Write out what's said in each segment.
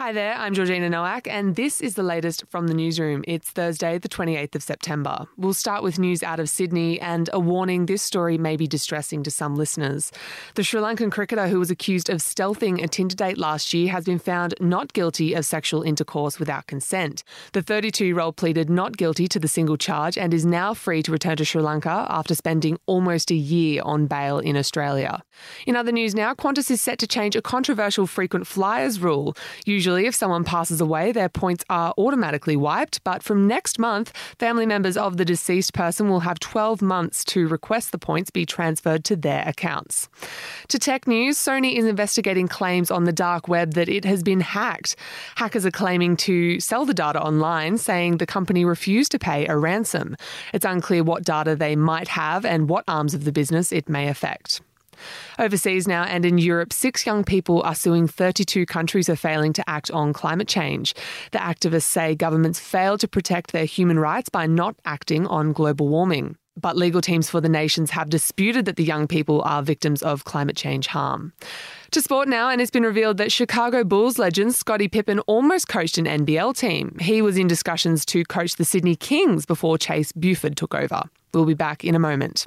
Hi there, I'm Georgina Nowak, and this is the latest from the newsroom. It's Thursday, the 28th of September. We'll start with news out of Sydney and a warning this story may be distressing to some listeners. The Sri Lankan cricketer who was accused of stealthing a Tinder date last year has been found not guilty of sexual intercourse without consent. The 32 year old pleaded not guilty to the single charge and is now free to return to Sri Lanka after spending almost a year on bail in Australia. In other news now, Qantas is set to change a controversial frequent flyers rule. Usually, Usually, if someone passes away, their points are automatically wiped, but from next month, family members of the deceased person will have 12 months to request the points be transferred to their accounts. To tech news, Sony is investigating claims on the dark web that it has been hacked. Hackers are claiming to sell the data online, saying the company refused to pay a ransom. It's unclear what data they might have and what arms of the business it may affect. Overseas now and in Europe, six young people are suing 32 countries for failing to act on climate change. The activists say governments fail to protect their human rights by not acting on global warming. But legal teams for the nations have disputed that the young people are victims of climate change harm. To sport now, and it's been revealed that Chicago Bulls legend Scottie Pippen almost coached an NBL team. He was in discussions to coach the Sydney Kings before Chase Buford took over. We'll be back in a moment.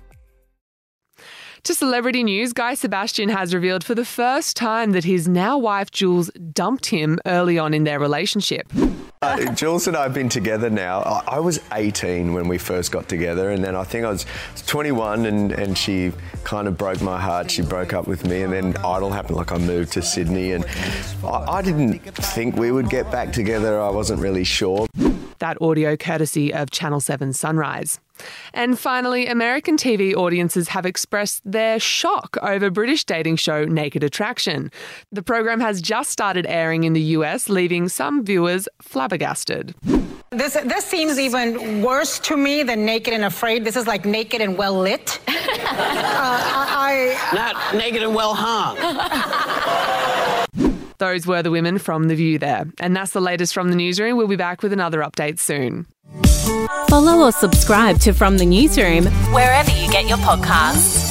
To celebrity news, Guy Sebastian has revealed for the first time that his now wife Jules dumped him early on in their relationship. Uh, Jules and I have been together now. I, I, was 18 when we first got together, and then I think I was 21, and, and she kind of broke my heart. She broke up with me, and then Idol happened. Like I moved to Sydney, and I, I didn't think we would get back together. I wasn't really sure. That audio courtesy of Channel 7 Sunrise. And finally, American TV audiences have expressed their shock over British dating show Naked Attraction. The program has just started airing in the US, leaving some viewers flabbergasted. This this seems even worse to me than Naked and Afraid. This is like naked and well lit. uh, I, I, Not naked and well hung. Those were the women from The View there. And that's the latest from the newsroom. We'll be back with another update soon. Follow or subscribe to From the Newsroom wherever you get your podcasts.